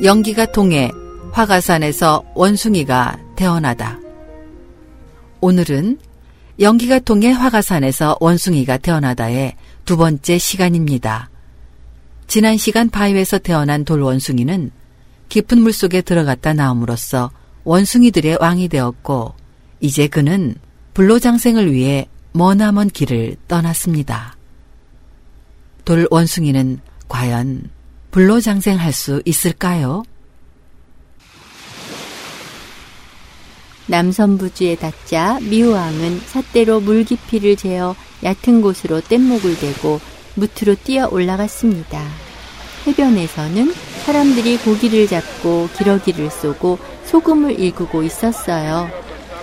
연기가 통해 화가산에서 원숭이가 태어나다. 오늘은 연기가 통해 화가산에서 원숭이가 태어나다의 두 번째 시간입니다. 지난 시간 바위에서 태어난 돌원숭이는 깊은 물 속에 들어갔다 나옴으로써 원숭이들의 왕이 되었고, 이제 그는 불로장생을 위해 머나먼 길을 떠났습니다. 돌 원숭이는 과연 불로장생할 수 있을까요? 남선부주에 닿자 미우왕은 삿대로 물 깊이를 재어 얕은 곳으로 뗏목을 대고 무트로 뛰어 올라갔습니다. 해변에서는 사람들이 고기를 잡고 기러기를 쏘고 소금을 일구고 있었어요.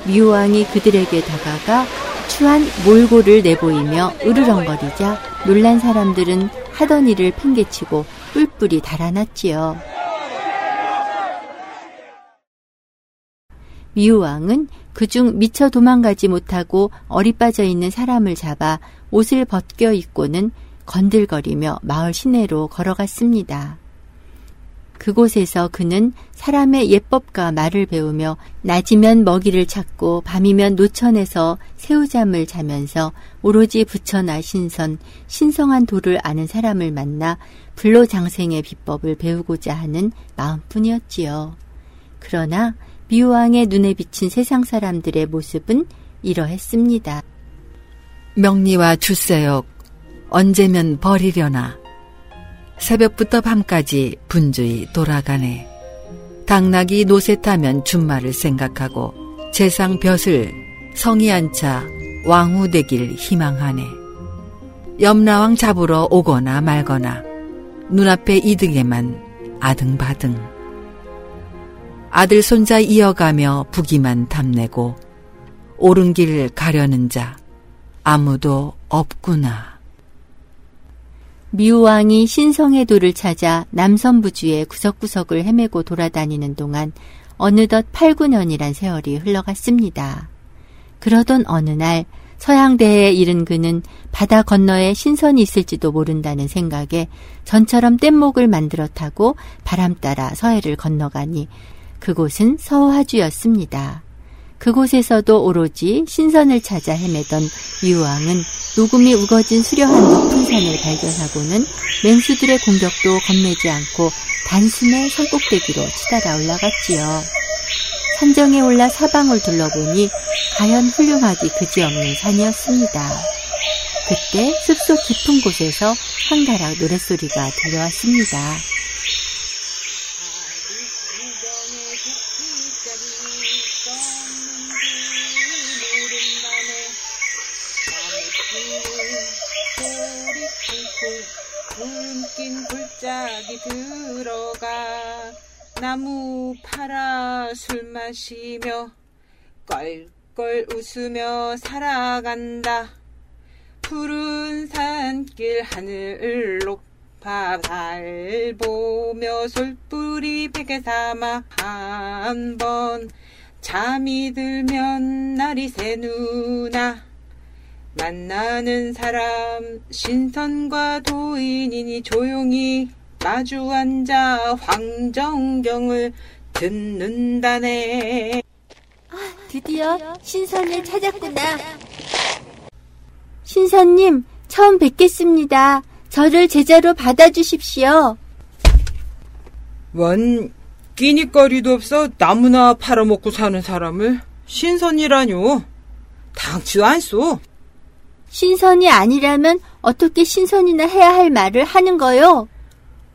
미우왕이 그들에게 다가가 추한 몰골을 내보이며 으르렁거리자 놀란 사람들은 하던 일을 팽개치고 뿔뿔이 달아났지요. 미우왕은 그중 미처 도망가지 못하고 어리빠져 있는 사람을 잡아 옷을 벗겨 입고는 건들거리며 마을 시내로 걸어갔습니다. 그곳에서 그는 사람의 예법과 말을 배우며 낮이면 먹이를 찾고 밤이면 노천에서 새우잠을 자면서 오로지 부처나 신선, 신성한 도를 아는 사람을 만나 불로장생의 비법을 배우고자 하는 마음뿐이었지요. 그러나 미우왕의 눈에 비친 세상 사람들의 모습은 이러했습니다. 명리와 출세역 언제면 버리려나 새벽부터 밤까지 분주히 돌아가네. 당나귀 노새 타면 준말을 생각하고 재상 벼슬 성이 안차 왕후 되길 희망하네. 염라왕 잡으러 오거나 말거나 눈앞에 이득에만 아등바등. 아들 손자 이어가며 부기만 탐내고 옳은 길 가려는 자 아무도 없구나. 미우왕이 신성의 돌을 찾아 남선부주의 구석구석을 헤매고 돌아다니는 동안 어느덧 8, 9년이란 세월이 흘러갔습니다. 그러던 어느 날 서양대에 이른 그는 바다 건너에 신선이 있을지도 모른다는 생각에 전처럼 뗏목을 만들어 타고 바람 따라 서해를 건너가니 그곳은 서화주였습니다. 그곳에서도 오로지 신선을 찾아 헤매던 미우왕은 녹음이 우거진 수려한 높은 산을 발견하고는 맹수들의 공격도 겁내지 않고 단숨에 산꼭대기로 치달아 올라갔지요. 산정에 올라 사방을 둘러보니 과연 훌륭하기 그지없는 산이었습니다. 그때 숲속 깊은 곳에서 한가락 노랫소리가 들려왔습니다. 갑자기 들어가 나무 팔아 술 마시며 껄껄 웃으며 살아간다. 푸른 산길 하늘 높아 달 보며 솔뿌리 베개 삼아 한 번 잠이 들면 날이 새누나 만나는 사람 신선과 도인이니 조용히 마주 앉아 황정경을 듣는다네. 아, 드디어 신선을 찾았구나. 신선님, 처음 뵙겠습니다. 저를 제자로 받아주십시오. 원 끼니거리도 없어 나무나 팔아먹고 사는 사람을 신선이라뇨. 당치도 않소. 신선이 아니라면 어떻게 신선이나 해야 할 말을 하는 거요?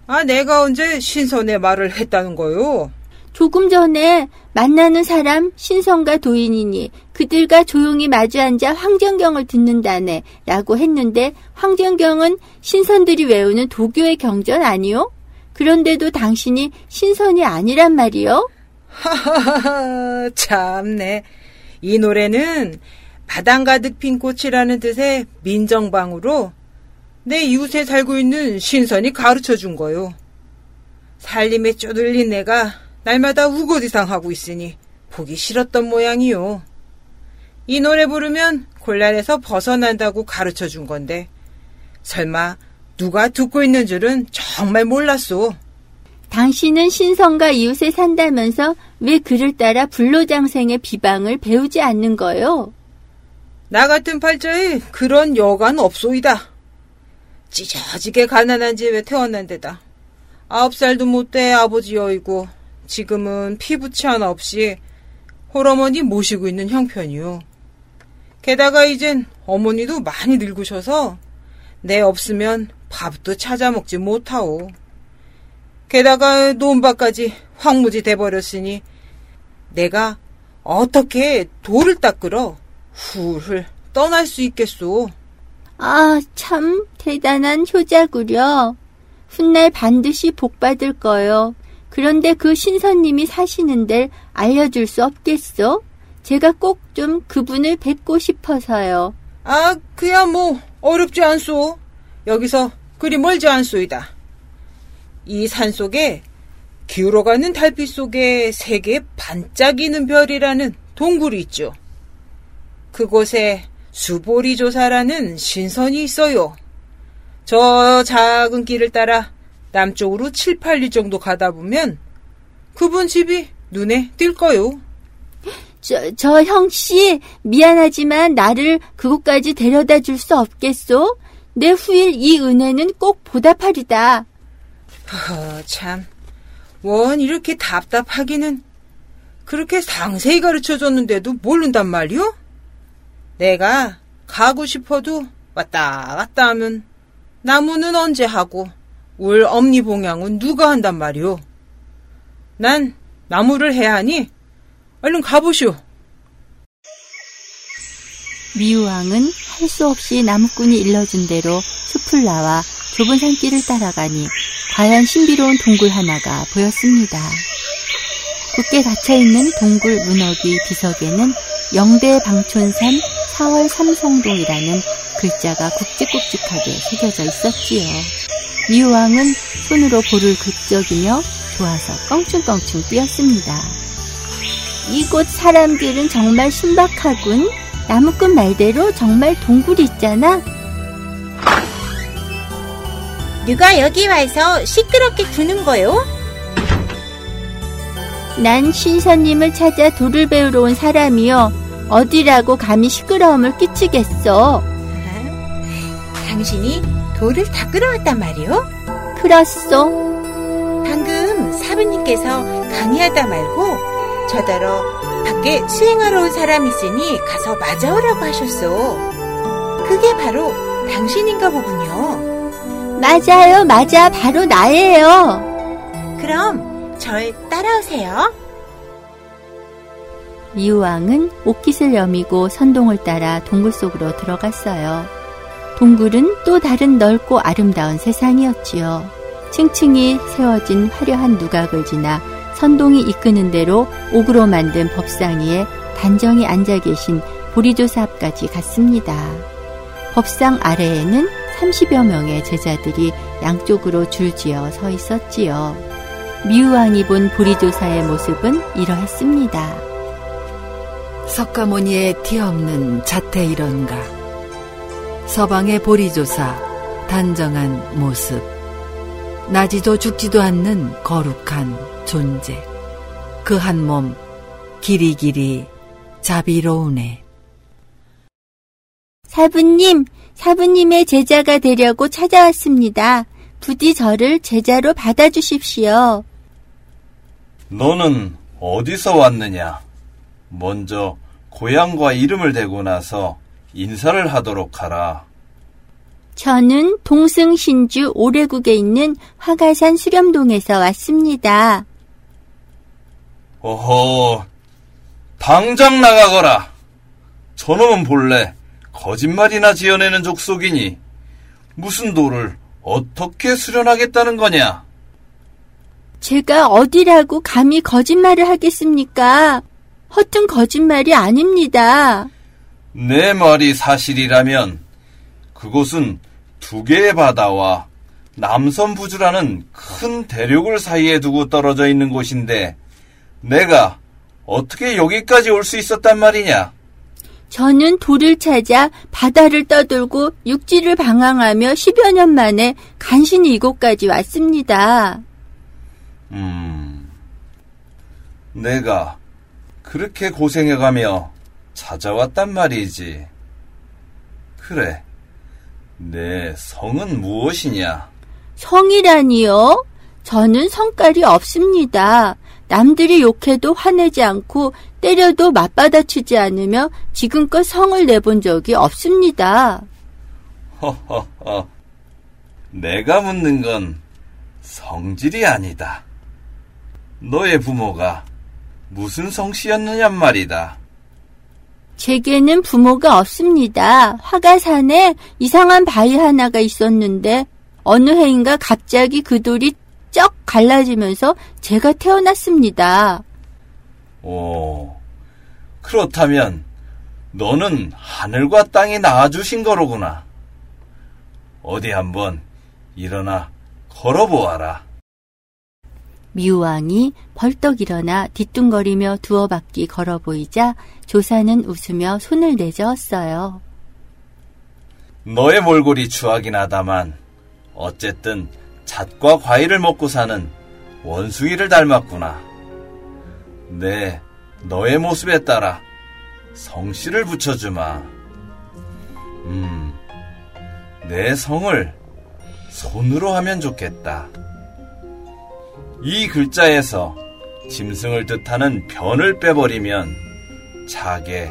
아, 내가 언제 신선의 말을 했다는 거요? 조금 전에 만나는 사람 신선과 도인이니 그들과 조용히 마주 앉아 황정경을 듣는다네 라고 했는데 황정경은 신선들이 외우는 도교의 경전 아니요? 그런데도 당신이 신선이 아니란 말이요? 하하하 참네. 이 노래는 바당 가득 핀 꽃이라는 뜻의 민정방으로 내 이웃에 살고 있는 신선이 가르쳐 준 거요. 살림에 쪼들린 내가 날마다 우거지상하고 있으니 보기 싫었던 모양이요. 이 노래 부르면 곤란에서 벗어난다고 가르쳐 준 건데 설마 누가 듣고 있는 줄은 정말 몰랐소. 당신은 신성과 이웃에 산다면서 왜 그를 따라 불로장생의 비방을 배우지 않는 거요? 나 같은 팔자에 그런 여간 없소이다. 찢어지게 가난한 집에 태어난 데다. 아홉 살도 못 돼 아버지 여이고 지금은 피부치 하나 없이 홀어머니 모시고 있는 형편이요. 게다가 이젠 어머니도 많이 늙으셔서 내 없으면 밥도 찾아 먹지 못하오. 게다가 논밭까지 황무지 돼버렸으니 내가 어떻게 돌을 닦으러 훌훌 떠날 수 있겠소. 아, 참 대단한 효자구려. 훗날 반드시 복 받을 거요. 그런데 그 신선님이 사시는 데를 알려줄 수 없겠소? 제가 꼭 좀 그분을 뵙고 싶어서요. 아, 그야 뭐 어렵지 않소. 여기서 그리 멀지 않소이다. 이 산 속에 기울어가는 달빛 속에 세계 반짝이는 별이라는 동굴이 있죠. 그곳에 수보리 조사라는 신선이 있어요. 저 작은 길을 따라 남쪽으로 7, 8리 정도 가다 보면 그분 집이 눈에 띌 거요. 저, 저 형씨, 미안하지만 나를 그곳까지 데려다 줄 수 없겠소? 내 후일 이 은혜는 꼭 보답하리다. 허, 참. 원 이렇게 답답하기는 그렇게 상세히 가르쳐 줬는데도 모른단 말이오? 내가 가고 싶어도 왔다 갔다 하면 나무는 언제 하고 울 엄니 봉양은 누가 한단 말이오? 난 나무를 해야 하니 얼른 가보시오. 미우왕은 할 수 없이 나무꾼이 일러준 대로 숲을 나와 좁은 산길을 따라가니 과연 신비로운 동굴 하나가 보였습니다. 굳게 닫혀있는 동굴 문어기 비석에는 영대 방촌산 4월 삼성동이라는 글자가 굵직굵직하게 새겨져 있었지요. 미우왕은 손으로 볼을 긁적이며 좋아서 껑충껑충 뛰었습니다. 이곳 사람들은 정말 신박하군. 나무꾼 말대로 정말 동굴이 있잖아. 누가 여기 와서 시끄럽게 구는 거요? 난 신선님을 찾아 돌을 배우러 온 사람이요. 어디라고 감히 시끄러움을 끼치겠어. 당신이 돌을 닦으러 왔단 말이오? 그렇소. 방금 사부님께서 강의하다 말고 저더러 밖에 수행하러 온 사람 있으니 가서 맞아오라고 하셨소. 그게 바로 당신인가 보군요. 맞아요, 맞아. 바로 나예요. 그럼 절 따라오세요. 미우왕은 옷깃을 여미고 선동을 따라 동굴 속으로 들어갔어요. 동굴은 또 다른 넓고 아름다운 세상이었지요. 층층이 세워진 화려한 누각을 지나 선동이 이끄는 대로 옥으로 만든 법상 위에 단정히 앉아 계신 보리조사 앞까지 갔습니다. 법상 아래에는 30여 명의 제자들이 양쪽으로 줄지어 서 있었지요. 미우왕이 본 보리조사의 모습은 이러했습니다. 석가모니의 티 없는 자태 이런가. 서방의 보리조사, 단정한 모습. 나지도 죽지도 않는 거룩한 존재. 그 한 몸, 길이길이 자비로우네. 사부님, 사부님의 제자가 되려고 찾아왔습니다. 부디 저를 제자로 받아주십시오. 너는 어디서 왔느냐? 먼저 고향과 이름을 대고 나서 인사를 하도록 하라. 저는 동승신주 오래국에 있는 화가산 수렴동에서 왔습니다. 어허, 당장 나가거라. 저놈은 본래 거짓말이나 지어내는 족속이니 무슨 돌을 어떻게 수련하겠다는 거냐? 제가 어디라고 감히 거짓말을 하겠습니까? 허튼 거짓말이 아닙니다. 내 말이 사실이라면 그곳은 두 개의 바다와 남선부주라는 큰 대륙을 사이에 두고 떨어져 있는 곳인데 내가 어떻게 여기까지 올 수 있었단 말이냐? 저는 돌을 찾아 바다를 떠돌고 육지를 방황하며 10여 년 만에 간신히 이곳까지 왔습니다. 음, 내가 그렇게 고생해가며 찾아왔단 말이지. 그래, 내 성은 무엇이냐? 성이라니요? 저는 성깔이 없습니다. 남들이 욕해도 화내지 않고 때려도 맞받아치지 않으며 지금껏 성을 내본 적이 없습니다. 허허허. 내가 묻는 건 성질이 아니다. 너의 부모가 무슨 성씨였느냔 말이다. 제게는 부모가 없습니다. 화가산에 이상한 바위 하나가 있었는데 어느 해인가 갑자기 그 돌이 쩍 갈라지면서 제가 태어났습니다. 오, 그렇다면 너는 하늘과 땅이 낳아주신 거로구나. 어디 한번 일어나 걸어보아라. 미우왕이 벌떡 일어나 뒤뚱거리며 두어 바퀴 걸어 보이자 조사는 웃으며 손을 내저었어요. 너의 몰골이 추하긴 하다만 어쨌든 잣과 과일을 먹고 사는 원숭이를 닮았구나. 네, 너의 모습에 따라 성씨를 붙여주마. 음, 내 성을 손으로 하면 좋겠다. 이 글자에서 짐승을 뜻하는 변을 빼버리면 작게,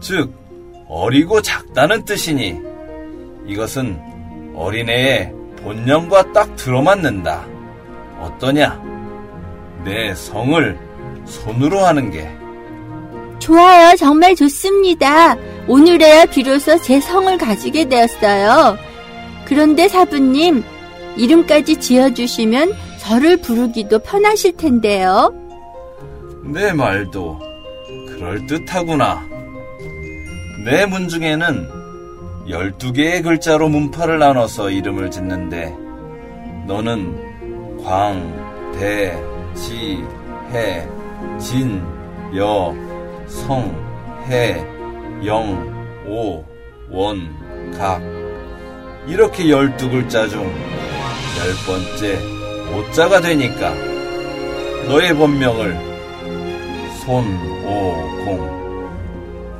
즉 어리고 작다는 뜻이니 이것은 어린애의 본령과 딱 들어맞는다. 어떠냐? 내 성을 손으로 하는 게. 좋아요. 정말 좋습니다. 오늘에야 비로소 제 성을 가지게 되었어요. 그런데 사부님, 이름까지 지어주시면 저를 부르기도 편하실 텐데요. 내 말도 그럴듯하구나. 내 문 중에는 12개의 글자로 문파를 나눠서 이름을 짓는데 너는 광, 대, 지, 해, 진, 여, 성, 해, 영, 오, 원, 각 이렇게 12글자 중열 번째 오자가 되니까 너의 본명을 손오공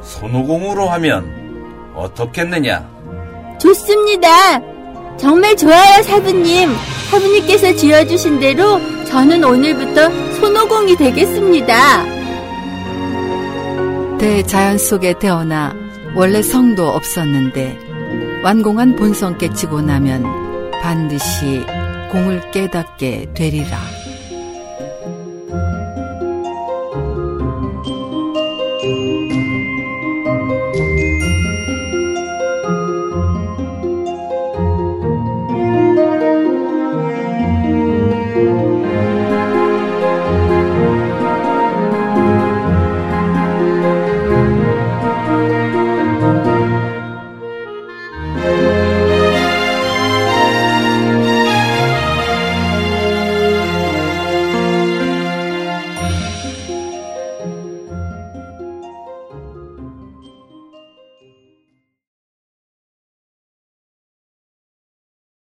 손오공으로 하면 어떻겠느냐? 좋습니다. 정말 좋아요, 사부님. 사부님께서 지어주신 대로 저는 오늘부터 손오공이 되겠습니다. 대자연 속에 태어나 원래 성도 없었는데 완공한 본성 깨치고 나면 반드시 공을 깨닫게 되리라.